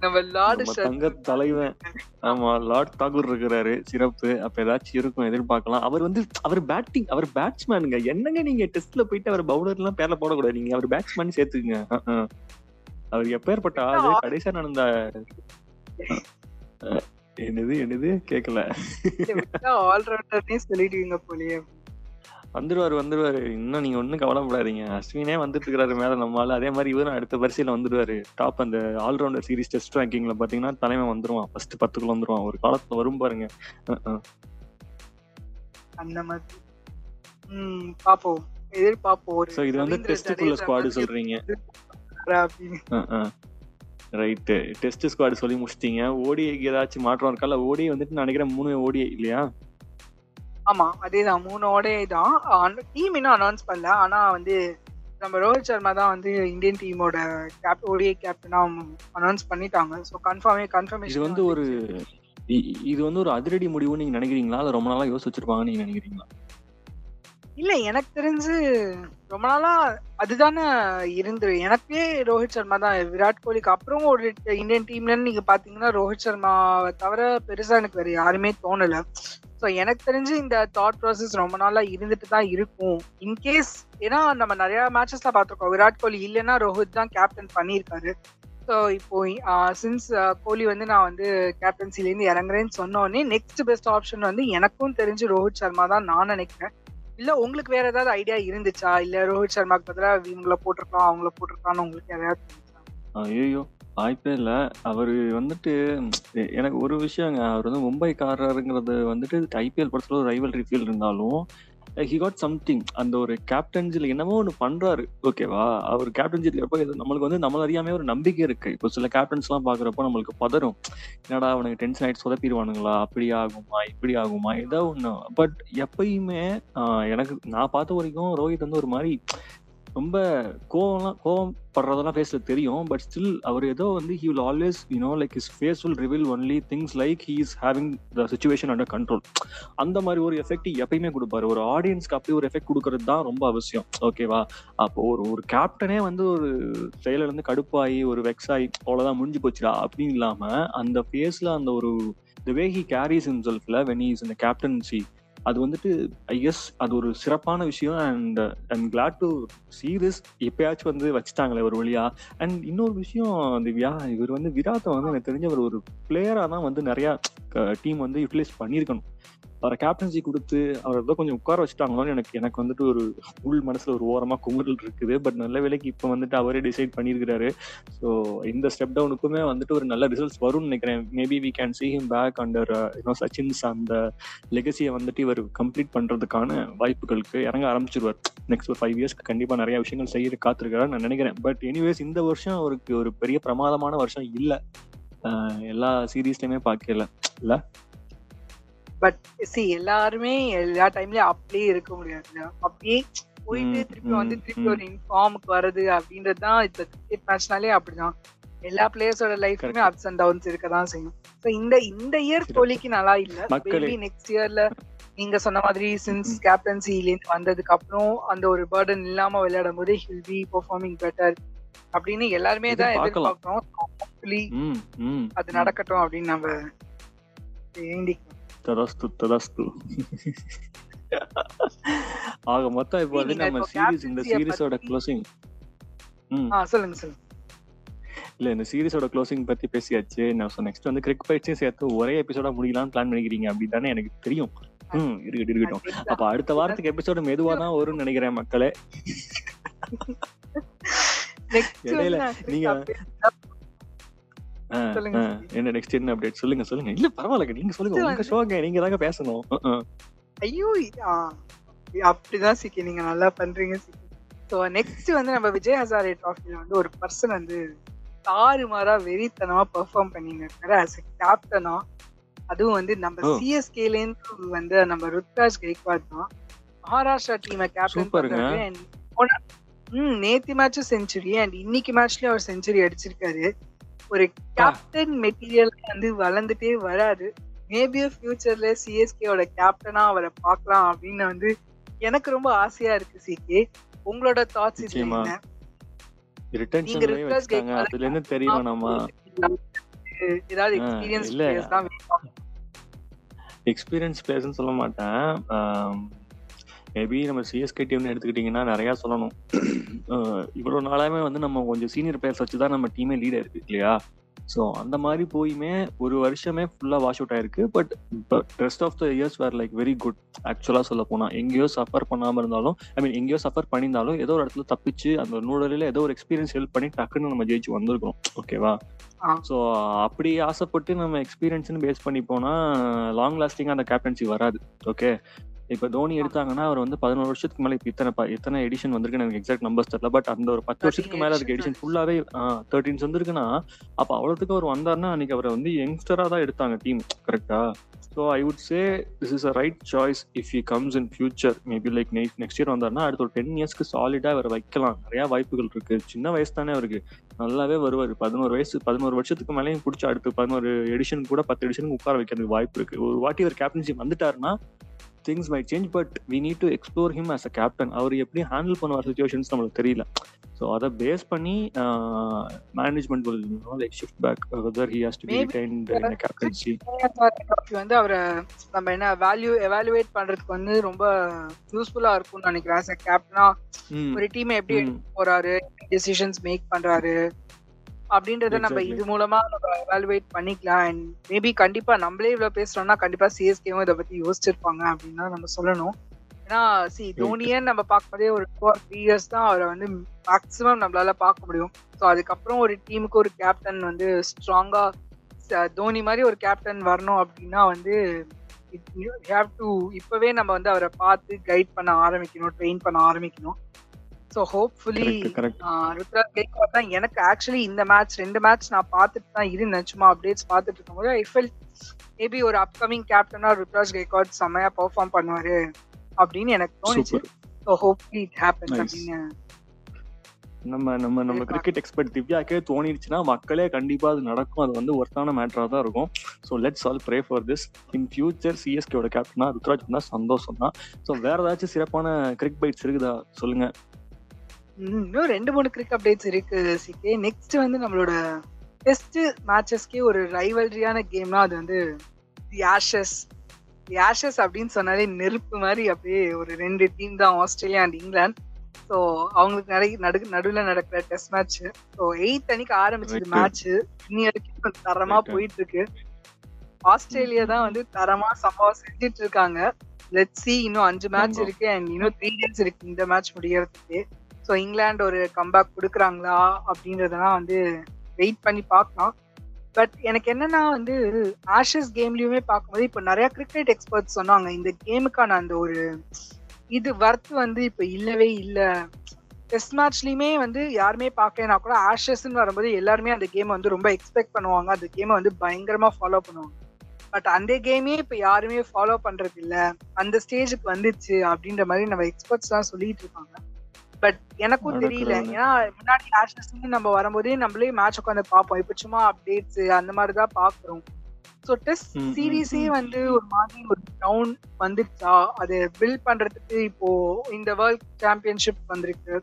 நம்ம லார்டு தங்க தலைவன். ஆமா லார்ட் தாகூர் இருக்கிறாரு. சிறப்பு. அப்ப ஏதாச்சும் இருக்கும் எதிர்பார்க்கலாம். அவர் வந்து அவர் பேட்டிங் அவர் பேட்ஸ்மேனுங்க என்னங்க நீங்க டெஸ்ட்ல போயிட்டு அவர் பவுலர் எல்லாம் பேர்ல போடக்கூடாது? நீங்க அவர் பேட்ஸ்மேன் சேர்த்துக்குங்க. அவர் எப்பேற்பட்ட ஆளு? கடைசியா நடந்த என்னது என்னது? கேக்கல. ஆல்ரவுண்டர்னே சொல்லிடுவீங்க போலயே. வந்துருவாரு வந்துருவாரு. இன்னும் நீங்க ஒண்ணும் கவலைப்படாதீங்க. அஸ்வினே வந்துட்டு இருக்காரு மேல நம்மளால அதே மாதிரி இவரும் அடுத்த வரிசையில வந்துருவாரு. டாப் அந்த ஆல்ரவுண்டர் சீரிஸ் டெஸ்ட் ரேங்கிங்ல பாத்தீங்கன்னா தலைமை வந்துருவான். ஃபர்ஸ்ட் பத்துக்குள்ள வந்துருவான். ஒரு காலத்துல வரும் பாருங்க. அந்த மாதிரி. பாப்போம். எதிர்பார்ப்போம் சோ இது வந்து டெஸ்டுக்குள்ள ஸ்குவாடு சொல்றீங்க. ரைட்டு டெஸ்ட் ஸ்குவாடு சொல்லி முடிச்சிட்டீங்க. ஓடிஐக்கு ஏதாச்சும் மாற்றம் இருக்கா? ஓடி வந்துட்டு நான் நினைக்கிறேன் மூணு ஓடிஐ இல்லையா? ஆமா அதேதான். மூணு ஓடே தான் டீம் இன்னும் அனௌன்ஸ் பண்ணல. ஆனா வந்து நம்ம ரோஹித் சர்மா தான் வந்து இந்தியன் டீமோட கேப் ஓடிஐ கேப்டனா அனௌன்ஸ் பண்ணிட்டாங்க. ஸோ கன்ஃபார்மே இது கன்ஃபர்மேஷன் வந்து ஒரு இது வந்து ஒரு அதிரடி முடிவுன்னு நீங்க நினைக்கிறீங்களா? இல்ல ரொம்ப நாளா யோசிச்சு வச்சிருப்பாங்கன்னு நீங்க நினைக்கிறீங்களா? இல்ல எனக்கு தெரிஞ்சு ரொம்ப நாளா அதுதானே இருந்து. எனக்கே ரோஹித் சர்மா தான். விராட் கோலிக்கு அப்புறம் ஒரு இந்தியன் டீம்ல நீங்க பாத்தீங்கன்னா ரோஹித் சர்மாவை தவிர பெருசா எனக்கு வேற யாருமே தோணல. ஸோ எனக்கு தெரிஞ்சு இந்த தாட் ப்ராசஸ் ரொம்ப நாளா இருந்துட்டு தான் இருக்கும். இன்கேஸ் ஏன்னா நம்ம நிறைய மேட்சஸ்ல பார்த்துருக்கோம் விராட் கோலி இல்லைன்னா ரோஹித் தான் கேப்டன் பண்ணியிருக்காரு. ஸோ இப்போ சின்ஸ் கோலி வந்து நான் வந்து கேப்டன்சிலேருந்து இறங்குறேன்னு சொன்னோடனே நெக்ஸ்ட் பெஸ்ட் ஆப்ஷன் வந்து எனக்கும் தெரிஞ்சு ரோஹித் சர்மா தான் நான் நினைக்கிறேன். இல்ல உங்களுக்கு வேற ஏதாவது ஐடியா இருந்துச்சா? இல்ல ரோஹித் சர்மாக்கு பதிலா இவங்கள போட்டிருக்கலாம் அவங்கள போட்டிருக்கலாம்னு உங்களுக்கு ஏதாவது ஐயோ வாய்ப்பே இல்லை. அவர் வந்துட்டு எனக்கு ஒரு விஷயங்க அவர் வந்து மும்பைக்காரருங்கிறது வந்துட்டு ஐபிஎல் படத்துல ஒரு ரைவல் ரிஃபீல் இருந்தாலும் ஹி காட் சம்திங் அந்த ஒரு கேப்டன்சில என்னமோ ஒன்று பண்றாரு. ஓகேவா அவர் கேப்டன்சில இருக்கப்போ நம்மளுக்கு வந்து நம்மள அறியாமே ஒரு நம்பிக்கை இருக்கு. இப்போ சில கேப்டன்ஸ் எல்லாம் பாக்குறப்போ நம்மளுக்கு பதறும். என்னடா அவனுக்கு டென்ஷன் ஆயிட்டு சொதப்பிடுவானுங்களா? அப்படி ஆகுமா? இப்படி ஆகுமா? ஏதோ ஒண்ணு. பட் எப்பயுமே எனக்கு நான் பார்த்த வரைக்கும் ரோஹித் வந்து ஒரு மாதிரி ரொம்ப கோவம்லாம் கோவம் படுறதெல்லாம் ஃபேஸ்ல தெரியும். பட் ஸ்டில் அவர் ஏதோ வந்து he will always you know like his face will reveal only things like he is having the situation under control அந்த மாதிரி ஒரு எஃபெக்ட் எப்பயுமே கொடுப்பாரு. ஒரு ஆடியன்ஸ்க்கு அப்படி ஒரு எஃபெக்ட் கொடுக்கறது தான் ரொம்ப அவசியம். ஓகேவா அப்போ ஒரு ஒரு கேப்டனே வந்து ஒரு செயல இருந்து கடுப்பாகி ஒரு வெக்ஸ் ஆகி அவ்வளவுதான் முடிஞ்சு போச்சுடா. அப்படின்னு இல்லாமல் அந்த ஃபேஸில் அந்த ஒரு த வே ஹி கேரிஸ் இன்செல்ஃப்ல வென் இஸ் இந்த கேப்டன்சி அது வந்துட்டு ஐ கெஸ் அது ஒரு சிறப்பான விஷயம். And and glad to see this எப்பயாச்சும் வந்து வச்சுட்டாங்களே ஒரு வழியா. அண்ட் இன்னொரு விஷயம் திவ்யா இவர் வந்து விராட்டை வந்து எனக்கு தெரிஞ்ச ஒரு ஒரு பிளேயரா தான் வந்து நிறைய டீம் வந்து யூட்டிலைஸ் பண்ணியிருக்கணும். அவரை கேப்டன்சி கொடுத்து அவர் ஏதோ கொஞ்சம் உட்கார வச்சுட்டாங்களோன்னு எனக்கு எனக்கு வந்துட்டு ஒரு உள் மனசுல ஒரு ஓரமா குமுறல் இருக்குது. பட் நல்ல வேலைக்கு இப்போ வந்துட்டு அவரே டிசைட் பண்ணியிருக்கிறாரு. ஸோ இந்த ஸ்டெப் டவுனுக்குமே வந்துட்டு ஒரு நல்ல ரிசல்ட்ஸ் வரும்னு நினைக்கிறேன். Maybe we can see him back under you know Sachin's அந்த லெகசியை வந்துட்டு இவர் கம்ப்ளீட் பண்றதுக்கான வாய்ப்புகளுக்கு இறங்க ஆரம்பிச்சிருவார். நெக்ஸ்ட் ஒரு ஃபைவ் இயர்ஸ்க்கு கண்டிப்பாக நிறைய விஷயங்கள் செய்ய காத்திருக்கிறார் நான் நினைக்கிறேன். பட் எனிவேஸ் இந்த வருஷம் அவருக்கு ஒரு பெரிய பிரமாதமான வருஷம் இல்லை. எல்லா சீரீஸ்லையுமே பார்க்கல. இல்லை? பட் சி எல்லாருமே எல்லா டைம்லயும் அப்படியே இருக்க முடியாது அப்படியே போயிட்டு திருப்பி வந்து திருப்பி. ஒரு இன்ஃபார்முக்கு வருது அப்படின்றது தான் இந்த கிரிக்கெட் மேட்ச்னாலே அப்படிதான் எல்லா பிளேயர்ஸோட லைஃப்லயுமே. அப்ஸ் அண்ட் டவுன்ஸ் இருக்க தான் செய்யும் ஸோ இந்த இந்த இயர். கோலிக்கு நல்லா இல்ல. மேபி நெக்ஸ்ட் இயர்ல நீங்க சொன்ன மாதிரி சின்ஸ் ம். கேப்டன்சில இருந்து வந்ததுக்கு அப்புறம் அந்த ஒரு பேர்டன் இல்லாம விளையாடும் போது ஹில் பி பெர்ஃபார்மிங் பெட்டர் அப்படின்னு எல்லாருமே தான். எதிர்பார்க்கிறோம் அது நடக்கட்டும் அப்படின்னு நம்ம வேண்டிக்கலாம் ததாஸ்து ததாஸ்து ஆக மொத்தம் இப்போ வந்து நம்ம சீரிஸ் இந்த சீரிஸோட க்ளோசிங் சொல்லுங்க சொல்லுங்க. இல்ல இந்த சீரிஸோட க்ளோசிங் பத்தி பேசியாச்சு. நான் ஸோ நெக்ஸ்ட் வந்து கிரிக் பயிற்சியும் சேர்த்து ஒரே எபிசோடா முடிக்கலாம்னு பிளான் பண்ணிக்கிறீங்க அப்படி தானே எனக்கு தெரியும். ம் இருக்கட்டும் இருக்கட்டும். அப்ப அடுத்த வாரத்துக்கு எபிசோடு மெதுவா தான் வரும்னு நினைக்கிறேன் மக்களே. இடையில நீங்க- என்ன நெக்ஸ்ட் என்ன அப்டேட் சொல்லுங்க சொல்லுங்க. இல்ல பரவாயில்ல நீங்க சொல்லுங்க. உங்க ஷோங்க நீங்க தாங்க பேசணும். ஐயோ அப்படிதான் சிக்கி. நீங்க நல்லா பண்றீங்க சிக்கி. ஸோ நெக்ஸ்ட் வந்து நம்ம விஜய் ஹசாரே ட்ராஃபில வந்து ஒரு பர்சன் வந்து தாறுமாறா வெறித்தனமா பெர்ஃபார்ம் ஆஸ் எ கேப்டனா அதுவும் வந்து நம்ம ஓ. சிஎஸ்கேல இருந்து வந்து நம்ம ருத்ராஜ் கெய்க்வாட் தான். மகாராஷ்டிரா டீமை கேப்டன் போன- ம் நேத்து மேட்சும் செஞ்சுரி அண்ட் இன்னைக்கு மேட்ச்லயும் அவர் செஞ்சுரி அடிச்சிருக்காரு. ஒரு கேப்டன் மெட்டீரியல் வந்து வளர்ந்துட்டே வராரு மேபி ஃபியூச்சர்ல சிஎஸ்கேவோட கேப்டனா அவரை பார்க்கலாம் அப்படின்னு வந்து எனக்கு ரொம்ப ஆசையா இருக்கு சிகே உங்களோட தாட்ஸ் நிச்சயமா. என்ன? அதுல இருந்து தெரிய வேணாமா ஏதாவது ஆ, எக்ஸ்பீரியன்ஸ் எக்ஸ்பீரியன்ஸ் பிளேயர்ஸ்னு சொல்ல மாட்டேன். மேபி நம்ம சிஎஸ்கே டீம்னு எடுத்துக்கிட்டிங்கன்னா நிறையா சொல்லணும். அஹ் இவ்வளவு நாளாவே வந்து நம்ம கொஞ்சம் சீனியர் பிளேயர்ஸ் வச்சு தான் நம்ம டீமே லீட் ஆயிருக்கு இல்லையா? ஸோ அந்த மாதிரி போயுமே ஒரு வருஷமே ஃபுல்லாக வாஷ் அவுட் ஆயிருக்கு. But rest of the years were like very good ஆக்சுவலாக சொல்ல போனால் எங்கேயோ சஃபர் பண்ணாமல் இருந்தாலும் ஐ மீன் எங்கேயோ சஃபர் பண்ணியிருந்தாலும் ஏதோ ஒரு இடத்துல தப்பிச்சு அந்த நூடலில் ஏதோ ஒரு எக்ஸ்பீரியன்ஸ் ஹெல்ப் பண்ணி டக்குன்னு நம்ம ஜெயிச்சு வந்திருக்கோம் ஓகேவா. ஸோ அப்படி ஆசைப்பட்டு நம்ம எக்ஸ்பீரியன்ஸ்னு பேஸ் பண்ணி போனால் லாங் லாஸ்டிங்காக அந்த கேப்டன்சி வராது. ஓகே இப்போ தோனி எடுத்தாங்கன்னா அவர் வந்து பதினோரு வருஷத்துக்கு மேலே இப்போ இத்தனை எத்தனை எடிஷன் வந்திருக்குன்னு எனக்கு எக்ஸாக்ட் நம்பர்ஸ் தெரியல. பட் அந்த ஒரு பத்து 13 வருஷத்துக்கு மேலே அதுக்கு எடிஷன் ஃபுல்லாகவே தேர்ட்டின்ஸ் வந்திருக்குன்னா அப்போ அவ்வளோத்துக்கு அவர் வந்தாருன்னா அன்னைக்கு அவரை வந்து யங்ஸ்டராக தான் எடுத்தாங்க டீம் கரெக்டா so I would say this is a right choice if he comes in future maybe like next year வந்தாருன்னா அடுத்த ஒரு டென் இயர்ஸ்க்கு சாலிடாக அவரை வைக்கலாம். நிறைய வாய்ப்புகள் இருக்கு. சின்ன வயசு தானே அவருக்கு. நல்லாவே வருவார். பதினோரு வயசு பதினோரு வருஷத்துக்கு மேலேயும் பிடிச்சி அடுத்து பதினோரு எடிஷன் கூட பத்து எடிஷனுக்கு உட்கார வைக்கிறதுக்கு வாய்ப்பு இருக்கு. ஒரு வாட்டி ஒரு captaincy வந்துட்டாருன்னா things may change but we need to explore him as a captain அவர் எப்படி ஹேண்டில் பண்ணுவார் சுச்சுவேஷன்ஸ் நம்மளுக்கு தெரியல. ஸோ அதை பேஸ் பண்ணி management will like shift back whether he has to be retained in captaincy வந்து அவரை நம்ம என்ன வேல்யூ எவாலுவேட் பண்றதுக்கு வந்து ரொம்ப யூஸ்ஃபுல்லா இருக்கும்னு நினைக்கிறேன். As a கேப்டனா ஒரு டீமை எப்படி போறாரு டெசிஷன்ஸ் மேக் பண்றாரு. அப்படின்றத நம்ம. இது மூலமா நம்ம எவாலுவேட் பண்ணிக்கலாம். அண்ட் மேபி கண்டிப்பா நம்மளே இவ்வளவு பேசுறோம்னா கண்டிப்பா சிஎஸ்கேவும் இதை பத்தி யோசிச்சிருப்பாங்க அப்படின்னு தான் நம்ம சொல்லணும். ஏன்னா சி தோனியே நம்ம பார்க்கும்போதே ஒரு ஃபோர் த்ரீ இயர்ஸ் தான் அவரை வந்து மேக்ஸிமம் நம்மளால பார்க்க முடியும். ஸோ அதுக்கப்புறம் ஒரு டீமுக்கு ஒரு கேப்டன் வந்து ஸ்ட்ராங்கா தோனி மாதிரி ஒரு கேப்டன் வரணும் அப்படின்னா வந்து ஹேவ் டு இப்பவே நம்ம வந்து அவரை பார்த்து கைட் பண்ண ஆரம்பிக்கணும் ட்ரெயின் பண்ண ஆரம்பிக்கணும். ஸோ ஹோப்ஃபுல்லி ருத்ராஜ் கெய்க்வாட் தான் எனக்கு ஆக்சுவலி இந்த மேட்ச் ரெண்டு மேட்ச் நான் பார்த்துட்டு தான் இருந்தேன். சும்மா அப்டேட்ஸ் பார்த்துட்டு இருக்கும்போது ஐ ஃபெல் மேபி ஒரு அப்கமிங் கேப்டனா ருத்ராஜ் கெய்க்வாட் செம்மையா பெர்ஃபார்ம் பண்ணுவாரு அப்படின்னு எனக்கு தோணுச்சு. So hopefully it happens. அப்படின்னு. நம்ம நம்ம நம்ம கிரிக்கெட் எக்ஸ்பர்ட் திவ்யாக்கே தோணிடுச்சுன்னா மக்களே கண்டிப்பா அது நடக்கும். அது வந்து ஒர்த்தான மேட்டரா தான் இருக்கும். So let's all pray for this in future சிஎஸ்கேவோட கேப்டனா ருத்ராஜ் தான் சந்தோஷம் தான் ஸோ வேற ஏதாச்சும் சிறப்பான கிரிக் பைட்ஸ் இருக்குதா? சொல்லுங்க. இன்னும் ரெண்டு மூணு கிரிக் அப்டேட்ஸ் இருக்கு சிகே நெக்ஸ்ட் வந்து நம்மளோட டெஸ்ட் மேட்சஸ்க்கே ஒரு ரைவல்ரியான கேம்னா அது வந்து தி ஆஷஸ் தி ஆஷஸ் அப்படின்னு சொன்னாலே நெருப்பு மாதிரி அப்படியே ஒரு ரெண்டு டீம் தான் ஆஸ்திரேலியா அண்ட் இங்கிலாந்து ஸோ அவங்களுக்கு நடை நடு நடுவில் நடக்கிற டெஸ்ட் மேட்ச் ஸோ எயித் அன்னைக்கு ஆரம்பிச்சது. மேட்ச் இன்னி வரைக்கும் தரமா. போயிட்டு இருக்கு ஆஸ்திரேலியா தான் வந்து தரமா சம்பவம் செஞ்சுட்டு இருக்காங்க. லெட் சி இன்னும் அஞ்சு மேட்ச். இருக்கு அண்ட் இன்னும் த்ரீ டேஸ் இருக்கு இந்த மேட்ச் முடியறதுக்கு. ஸோ இங்கிலாந்து ஒரு கம்பேக் கொடுக்குறாங்களா அப்படின்றதெல்லாம் வந்து வெயிட் பண்ணி பார்க்கலாம். பட் எனக்கு என்னன்னா வந்து ஆஷஸ் கேம்லயுமே பார்க்கும்போது இப்போ நிறைய கிரிக்கெட் எக்ஸ்பர்ட்ஸ் சொன்னாங்க இந்த கேமுக்கான அந்த ஒரு இது வர்த் வந்து இப்போ இல்லவே இல்லை. டெஸ்ட் மேட்ச்லயுமே வந்து யாருமே பார்க்கலனா கூட ஆஷஸ்ன்னு வரும்போது எல்லாருமே அந்த கேமை வந்து ரொம்ப எக்ஸ்பெக்ட் பண்ணுவாங்க. அந்த கேமை வந்து பயங்கரமா ஃபாலோ பண்ணுவாங்க. பட் அந்த கேமே இப்போ யாருமே ஃபாலோ பண்றது இல்ல அந்த ஸ்டேஜுக்கு வந்துச்சு அப்படின்ற மாதிரி நம்ம எக்ஸ்பர்ட்ஸ் எல்லாம் சொல்லிட்டு இருக்காங்க. பட் எனக்கும் தெரியல. ஏன்னா முன்னாடி ஆஷஸ் நம்ம வரும்போதே நம்மளே மேட்ச் உட்காந்து பார்ப்போம். இப்போ சும்மா அப்டேட்ஸ் அந்த மாதிரி தான் பாக்குறோம் ஸோ டெஸ்ட் சீரீஸே. வந்து ஒரு மாதிரி ஒரு டவுன் வந்துச்சா அது பில்ட் பண்றதுக்கு இப்போ இந்த வேர்ல்ட் சாம்பியன்ஷிப் வந்திருக்கு.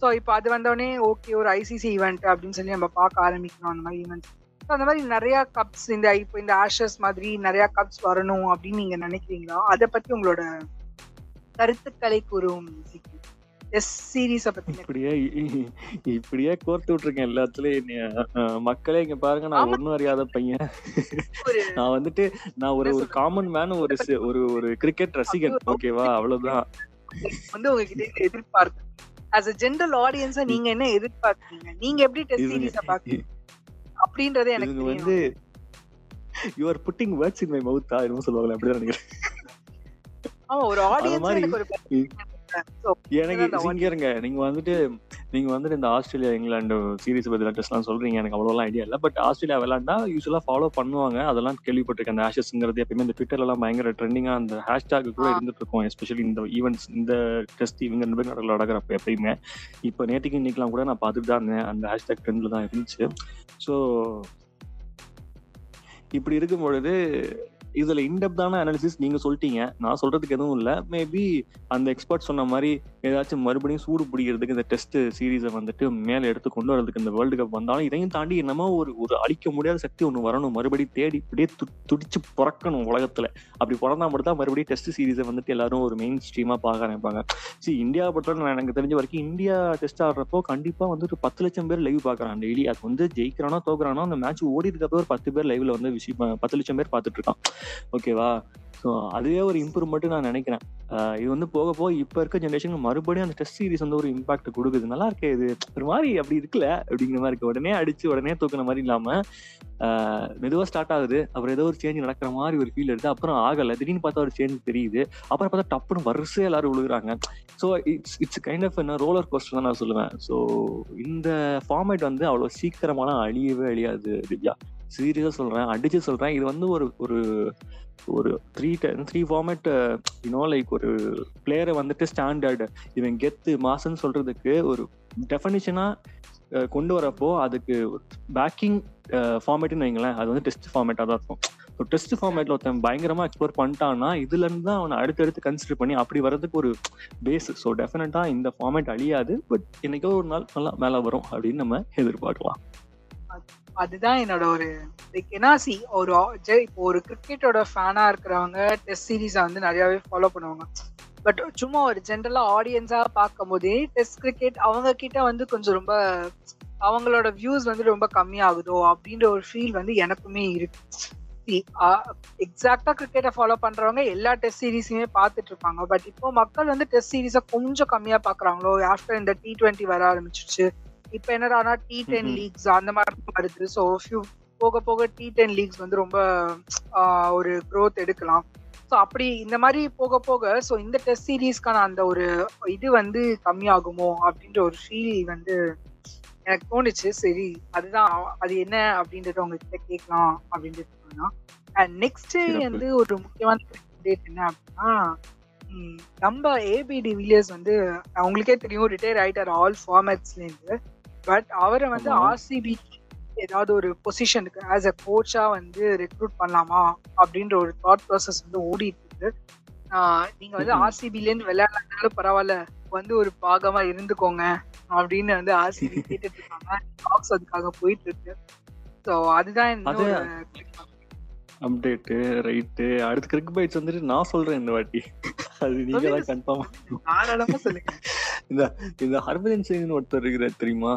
ஸோ இப்போ அது வந்தோடனே ஓகே ஒரு ஐசிசி ஈவெண்ட் அப்படின்னு சொல்லி நம்ம பார்க்க ஆரம்பிக்கணும் அந்த மாதிரி ஈவெண்ட்ஸ் ஸோ அந்த மாதிரி நிறைய கப்ஸ் இந்த இப்போ இந்த ஆஷஸ் மாதிரி நிறைய கப்ஸ் வரணும் அப்படின்னு நீங்க நினைக்கிறீங்களா? அதை பத்தி உங்களோட கருத்துக்களை கூறும் எஸ் சீரீஸை பத்தி இப்படியே இப்படியே கோர்த்து விட்டுருக்கேன் எல்லாத்துலயும். மக்களே இங்க பாருங்க நான். ஒண்ணும் அறியாத பையன். நான் வந்துட்டு நான் ஒரு ஒரு காமன் மேன் ஒரு ஒரு ஒரு கிரிக்கெட் ரசிகன். ஓகேவா அவ்வளவுதான். வந்து உங்ககிட்ட எதிர்பார்க்க ஆஸ் அ ஜென்ரல் ஆடியன்ஸா நீங்க என்ன எதிர்பார்க்கறீங்க? நீங்க எப்படி டெஸ்ட் சீரீஸ பாக்குறீங்க? அப்படின்றதே எனக்கு வந்து you are putting words in my மவுத்தா என்னமோ சொல்லுவாங்களே அப்படிதான் நினைக்கிறேன். ஆமா ஒரு ஆடியன்ஸ் எனக்கு ஒரு எனக்கு இங்க இருங்க நீங்க வந்துட்டு நீங்க வந்துட்டு இந்த ஆஸ்திரேலியா இங்கிலாந்து சீரிஸ் பத்தி டெஸ்ட்லாம் சொல்றீங்க. எனக்கு அவ்வளோலாம் ஐடியா இல்ல. பட் ஆஸ்திரேலியா விளையாண்டா யூஸ்வலா ஃபாலோ பண்ணுவாங்க. அதெல்லாம் கேள்விப்பட்டிருக்கேன். அந்த ஆஷஸ்ங்கிறது எப்பயுமே இந்த ட்விட்டர்ல எல்லாம் பயங்கர ட்ரெண்டிங்கா அந்த ஹேஷ்டாக் கூட. இருந்துட்டு இருக்கும் எஸ்பெஷலி இந்த ஈவெண்ட்ஸ் இந்த டெஸ்ட் இவங்க ரெண்டு பேரும் நடக்கல நடக்கிறப்ப எப்பயுமே. இப்போ நேற்றுக்கு இன்னைக்கெல்லாம் கூட நான் பார்த்துட்டு தான் இருந்தேன். அந்த ஹேஷ்டாக் ட்ரெண்ட்ல தான் இருந்துச்சு. ஸோ இப்படி இருக்கும் பொழுது இதுல இன்டெப்தான அனாலிசிஸ் நீங்க சொல்லிட்டீங்க. நான் சொல்றதுக்கு எதுவும் இல்ல. மேபி அந்த எக்ஸ்பர்ட் சொன்ன மாதிரி ஏதாச்சும் மறுபடியும் சூடு பிடிக்கிறதுக்கு இந்த டெஸ்ட் சீரீஸை வந்துட்டு மேல எடுத்து கொண்டு வரதுக்கு இந்த வேர்ல்டு கப் வந்தாலும் இதையும் தாண்டி என்னமோ ஒரு ஒரு அழிக்க முடியாத சக்தி ஒன்று வரணும். மறுபடியும் தேடி இப்படியே து- துடிச்சு பிறக்கணும் உலகத்துல. அப்படி பிறந்தா மட்டும் தான் மறுபடியும் டெஸ்ட் சீரீஸை வந்துட்டு எல்லாரும் ஒரு மெயின் ஸ்ட்ரீமா பார்க்க ஆரம்பிப்பாங்க. சி இந்தியா பொறுத்தவரை நான் எனக்கு தெரிஞ்ச வரைக்கும் இந்தியா டெஸ்ட் ஆடுறப்போ கண்டிப்பா வந்து ஒரு பத்து லட்சம் பேர் லைவ் பார்க்குறான் டெய்லி அது வந்து ஜெயிக்கிறானோ தோக்குறானோ அந்த மேட்ச் ஓடிட்டு ஒரு பத்து பேர் லைவ்ல வந்து விஷயம் பத்து லட்சம் பேர் பார்த்துட்டு இருக்கான். ஓகேவா? ஸோ அதுவே ஒரு இம்ப்ரூவ்மெண்ட்டு நான் நினைக்கிறேன். ஆஹ் இது வந்து போக போக இப்ப இருக்க ஜென்ரேஷனுக்கு மறுபடியும் அந்த டெஸ்ட் சீரிஸ் வந்து ஒரு இம்பாக்ட் கொடுக்குது. நல்லா இருக்கே இது ஒரு மாதிரி அப்படி இருக்குல்ல அப்படிங்கிற மாதிரி இருக்கு. உடனே அடிச்சு உடனே தூக்குன மாதிரி இல்லாம ஆஹ் ஸ்டார்ட் ஆகுது. அப்புறம் ஏதோ ஒரு சேஞ்ச் நடக்கிற மாதிரி ஒரு ஃபீல் எடுத்து அப்புறம் ஆகலை. திடீர்னு பார்த்தா ஒரு சேஞ்ச் தெரியுது. அப்புறம் பார்த்தா டப்புன்னு வரிசையா எல்லாரும் விழுகுறாங்க so it's it's kind of என்ன ரோலர் கோஸ்டர் தான் நான் சொல்லுவேன். ஸோ இந்த ஃபார்மேட் வந்து அவ்வளோ சீக்கிரமான அழியவே அழியாது திவ்யா சீரியஸாக சொல்கிறேன் அடிச்சு சொல்கிறேன் இது வந்து ஒரு ஒரு ஒரு three three format you know like ஒரு பிளேயரை வந்துட்டு ஸ்டாண்டர்டு இவன் கெத்து மாசன்னு சொல்கிறதுக்கு ஒரு டெஃபனிஷனாக கொண்டு வரப்போ அதுக்கு பேக்கிங் ஃபார்மேட்னு வைங்களேன். அது வந்து டெஸ்ட் ஃபார்மேட்டாக தான் இருக்கும். ஸோ டெஸ்ட் ஃபார்மேட்டில் ஒருத்தன் பயங்கரமாக எக்ஸ்ப்ளோர் பண்ணிட்டான்னா இதுலேருந்து தான் அவனை அடுத்தடுத்து கன்சிடர் பண்ணி அப்படி வர்றதுக்கு ஒரு பேஸ் ஸோ டெஃபினட்டாக இந்த ஃபார்மேட் அழியாது. பட் என்னைக்கோ ஒரு நாள் நல்லா மேலே வரும் அப்படின்னு நம்ம எதிர்பார்க்கலாம். அதுதான் என்னோட ஒரு லைக் ஏன்னா சி ஒரு ஜெ- இப்போ ஒரு கிரிக்கெட்டோட ஃபேனா இருக்கிறவங்க டெஸ்ட் சீரீஸை வந்து நிறையாவே ஃபாலோ பண்ணுவாங்க. பட் சும்மா ஒரு ஜென்ரலா ஆடியன்ஸா பார்க்கும் போதே டெஸ்ட் கிரிக்கெட் அவங்க கிட்ட வந்து கொஞ்சம் ரொம்ப அவங்களோட வியூஸ் வந்து ரொம்ப கம்மியாகுதோ அப்படின்ற ஒரு ஃபீல் வந்து எனக்குமே இருக்கு. எக்ஸாக்டா கிரிக்கெட்டை ஃபாலோ பண்றவங்க எல்லா டெஸ்ட் சீரீஸுமே பார்த்துட்டு இருப்பாங்க. பட் இப்போ மக்கள் வந்து டெஸ்ட் சீரீஸை கொஞ்சம் கம்மியா பாக்குறாங்களோ ஆஃப்டர் இந்த டி ட்வெண்ட்டி வர ஆரம்பிச்சிருச்சு இப்போ என்னடானா டி டென். லீக்ஸ் அந்த மாதிரி வருது. ஸோ ஃபியூ போக போக டி டென் லீக்ஸ் வந்து ரொம்ப ஒரு growth எடுக்கலாம். ஸோ அப்படி இந்த மாதிரி போக போக ஸோ இந்த டெஸ்ட் சீரீஸ்க்கான அந்த ஒரு இது வந்து கம்மியாகுமோ அப்படின்ற ஒரு ஃபீல் வந்து எனக்கு தோணுச்சு. சரி அதுதான் அது என்ன அப்படின்றத உங்ககிட்ட கேட்கலாம் அப்படின்றது அண்ட் நெக்ஸ்ட். வந்து ஒரு முக்கியமான டேட் என்ன அப்படின்னா நம்ம ஏபி டிவிலியர்ஸ் வந்து அவங்களுக்கே தெரியும் ரிட்டையர் ஆயிட்டார் ஆல் ஃபார்மேட்ஸ்ல இருந்து. பட் அவரை வந்து. ஆர்சிபி ஏதாவது ஒரு பொசிஷனுக்கு ஆஸ் அ கோச்சா வந்து ரெக்ரூட் பண்ணலாமா அப்படின்ற ஒரு தாட் ப்ராசஸ் வந்து ஓடிட்டு இருக்கு நீங்க வந்து ம்ஹும். ஆர்சிபில இருந்து விளையாடனாலும் பரவாயில்ல வந்து ஒரு பாகமா இருந்துக்கோங்க அப்படின்னு வந்து ஆர்சிபி கேட்டுட்டு இருக்காங்க டாக்ஸ் அதுக்காக போயிட்டு இருக்கு ஸோ அதுதான் இன்னொரு அப்டேட்டு ரைட்டு அடுத்து கிரிக் பைட்ஸ் வந்துட்டு நான் சொல்றேன் இந்த வாட்டி. அது நீங்க தான். கன்ஃபார்ம் தாராளமா சொல்லுங்க. இந்த ஹர்பஜன் சிங்னு ஒருத்தர் இருக்கிறார் தெரியுமா?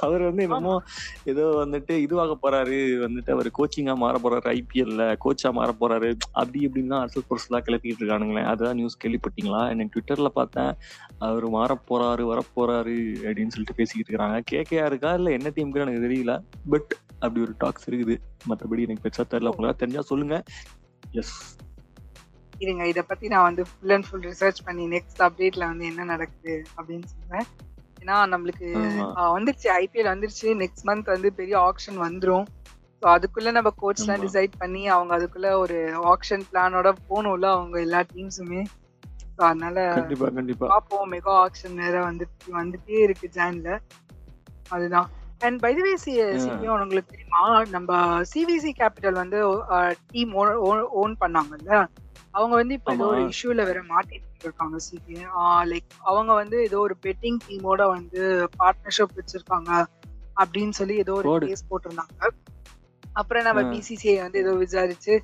அவர் வந்து என்னமோ ஏதோ வந்துட்டு இதுவாக போறாரு வந்துட்டு அவர் கோச்சிங்கா மாற போறாரு ஐபிஎல்ல கோச்சா மாற போறாரு அப்படி இப்படின்னு தான் அரசு பொருசெல்லாம் கிளப்பிட்டு இருக்கானுங்களே. அதான் நியூஸ் கேள்விப்பட்டீங்களா? எனக்கு ட்விட்டர்ல பார்த்தேன். அவர் மாற போறாரு வரப்போறாரு அப்படின்னு சொல்லிட்டு பேசிக்கிட்டு இருக்காங்க கேக்கையா இருக்கா? இல்ல என்ன டீமுக்கு எனக்கு தெரியல. பட் அப்படி ஒரு டாக்ஸ் இருக்குது. மத்தபடி எனக்கு பெருசா தெரியல. உங்களுக்கு தெரிஞ்சா சொல்லுங்க. எஸ் இருங்க இத பத்தி நான் வந்து ஃபுல் அண்ட் ஃபுல் ரிசர்ச் பண்ணி நெக்ஸ்ட் அப்டேட்ல வந்து என்ன நடக்குது அப்படின்னு சொல்றேன். ஏன்னா நம்மளுக்கு வந்துருச்சு. ஐபிஎல் வந்துருச்சு. நெக்ஸ்ட் மந்த் வந்து பெரிய ஆக்ஷன் வந்துரும். ஸோ அதுக்குள்ள நம்ம கோச்லாம். டிசைட் பண்ணி அவங்க அதுக்குள்ள ஒரு ஆக்ஷன் பிளானோட போகணும்ல அவங்க எல்லா டீம்ஸுமே ஸோ அதனால கண்டிப்பா கண்டிப்பா. பார்ப்போம் மெகா ஆக்ஷன் வேற வந்துட்டு வந்துட்டே இருக்கு ஜான்ல. அதுதான். அண்ட் பை தி வே உங்களுக்கு தெரியுமா நம்ம சிவிசி கேபிட்டல் வந்து டீம் ஓன் பண்ணாங்கல்ல அவங்க வந்து இப்போ ஏதோ ஒரு. இஷ்யூல வேற மாட்டிட்டு இருக்காங்க சிபிஎம் லைக் அவங்க வந்து ஏதோ ஒரு பெட்டிங் டீமோட வந்து பார்ட்னர்ஷிப் வச்சிருக்காங்க அப்படின்னு சொல்லி ஏதோ ஒரு. கேஸ் போட்டிருந்தாங்க அப்புறம் நம்ம. பிசிசிஐ வந்து ஏதோ விசாரிச்சு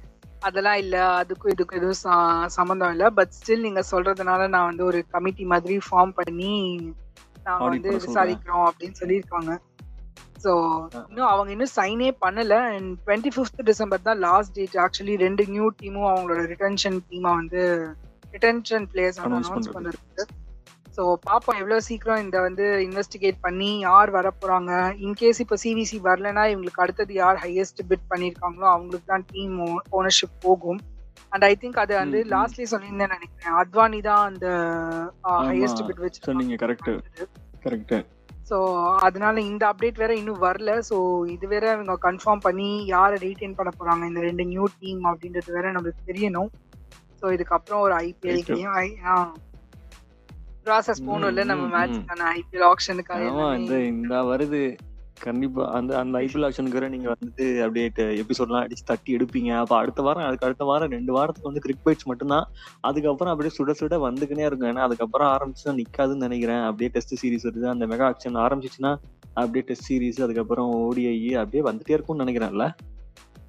அதெல்லாம் இல்ல அதுக்கும் இதுக்கும் எதுவும் ச- சம்மந்தம் இல்ல பட் ஸ்டில் நீங்க சொல்றதுனால நான் வந்து ஒரு கமிட்டி மாதிரி ஃபார்ம் பண்ணி நாங்க Audit வந்து. விசாரிக்கிறோம் அப்படின்னு சொல்லியிருக்காங்க ஸோ. இன்னும் அவங்க இன்னும் சைனே பண்ணல. அண்ட் டுவெண்ட்டி ஃபிஃப்த் டிசம்பர் தான் லாஸ்ட் டேட் ஆக்சுவலி ரெண்டு நியூ டீமும் அவங்களோட ரிட்டன்ஷன் டீமா வந்து ரிட்டன்ஷன் பிளேயர்ஸ் அனௌன்ஸ். பண்ணிருக்கு ஸோ பாப்போம் எவ்வளோ சீக்கிரம் இந்த வந்து இன்வெஸ்டிகேட் பண்ணி யார் வர போறாங்க இன்கேஸ் இப்போ சிவிசி வரலனா இவங்களுக்கு அடுத்தது யார் ஹையஸ்ட் பிட் பண்ணியிருக்காங்களோ அவங்களுக்கு தான் டீம் ஓனர்ஷிப் போகும். அண்ட் ஐ திங்க் அது வந்து. லாஸ்ட்லயே சொல்லியிருந்தேன் நினைக்கிறேன். அத்வானி தான் அந்த ஹையஸ்ட். பிட் வச்சு சொன்னீங்க கரெக்ட் கரெக்ட் ஸோ அதனால இந்த அப்டேட் வேற இன்னும் வரல. ஸோ இது வேற இவங்க கன்ஃபார்ம் பண்ணி யாரை ரீட்டைன் பண்ண போறாங்க? இந்த ரெண்டு நியூ டீம் அப்படின்றது வேற நம்மளுக்கு தெரியணும். ஸோ இதுக்கப்புறம் ஒரு ஐபிஎல் ப்ராசஸ் போகணும்ல நம்ம ம், ம், மேட்ச்க்கான ஐபிஎல் ஆப்ஷனுக்காக இந்த வருது. கண்டிப்பா. அந்த அந்த ஐபிஎல் ஆக்ஷனுக்கு நீங்க வந்துட்டு அப்படியே எபிசோட்லாம் அடிச்சு தட்டி எடுப்பீங்க. அப்ப அடுத்த வாரம் அதுக்கு அடுத்த வாரம் ரெண்டு வாரத்துக்கு வந்து கிரிக் பைட்ஸ் மட்டும்தான். அதுக்கப்புறம் அப்படியே சுட சுட வந்துக்கினே இருக்கும். ஏன்னா அதுக்கப்புறம் ஆரம்பிச்சுன்னா நிக்காதுன்னு நினைக்கிறேன். அப்படியே டெஸ்ட் சீரிஸ் வருது. அந்த மெகா ஆக்ஷன் ஆரம்பிச்சிச்சுன்னா அப்படியே டெஸ்ட் சீரிஸ் அதுக்கப்புறம் ஓடிஐ அப்படியே வந்துட்டே இருக்கும்னு நினைக்கிறேன்ல.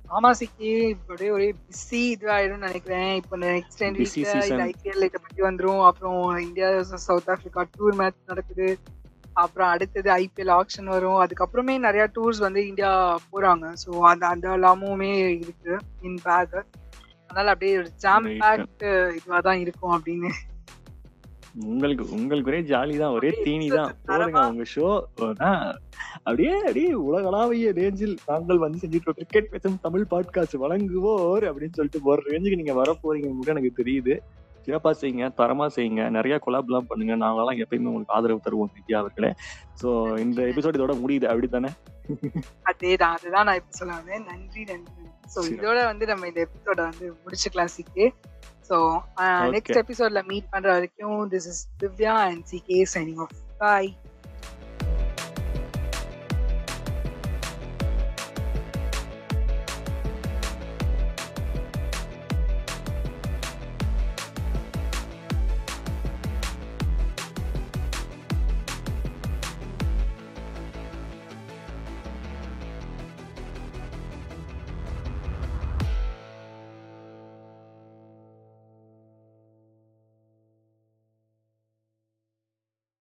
ஆமா சிக்கி. இப்படியே ஒரே பிஸி இதுவாயிடும் நினைக்கிறேன். இப்போ நெக்ஸ்ட் Busy வீக்ல ஐபிஎல் இதை பத்தி வந்துரும். அப்புறம் India South Africa tour match நடக்குது. அப்புறம் அடுத்தது ஐபிஎல் ஆக்ஷன் வரும். அதுக்கப்புறமே நிறைய டூர்ஸ் வந்து இந்தியா போறாங்க. ஸோ அந்த அந்த எல்லாமுமே இருக்கு இன் பேக் அதனால அப்படியே ஒரு ஜாம். பேக்ட் இதுவா தான் இருக்கும் அப்படின்னு. உங்களுக்கு உங்களுக்கு ஒரே ஜாலி தான் ஒரே தீனி. தான். போடுங்க உங்க ஷோ அப்படியே அப்படியே உலகளாவிய ரேஞ்சில் நாங்கள் வந்து செஞ்சுட்டு கிரிக்கெட் பேசும் தமிழ் பாட்காஸ்ட் வழங்குவோர் அப்படின்னு சொல்லிட்டு போற ரேஞ்சுக்கு நீங்க வர போறீங்க எனக்கு தெரியுது. சிறப்பா செய்யுங்க தரமா செய்யுங்க நிறைய கொலாப்லாம் பண்ணுங்க. நாங்கெல்லாம் எப்பயுமே உங்களுக்கு ஆதரவு தருவோம் வித்யா அவர்களே. சோ இந்த எபிசோட் இதோட முடியுது அப்படித்தானே? அதேதான் அதுதான் நான் இப்ப சொல்ல வந்தேன். நன்றி நன்றி. ஸோ. இதோட வந்து நம்ம இந்த எபிசோட வந்து முடிச்சுக்கலாம் சிக்கே ஸோ. நெக்ஸ்ட் எபிசோட்ல மீட் பண்ற வரைக்கும் this is Divya and CK signing off bye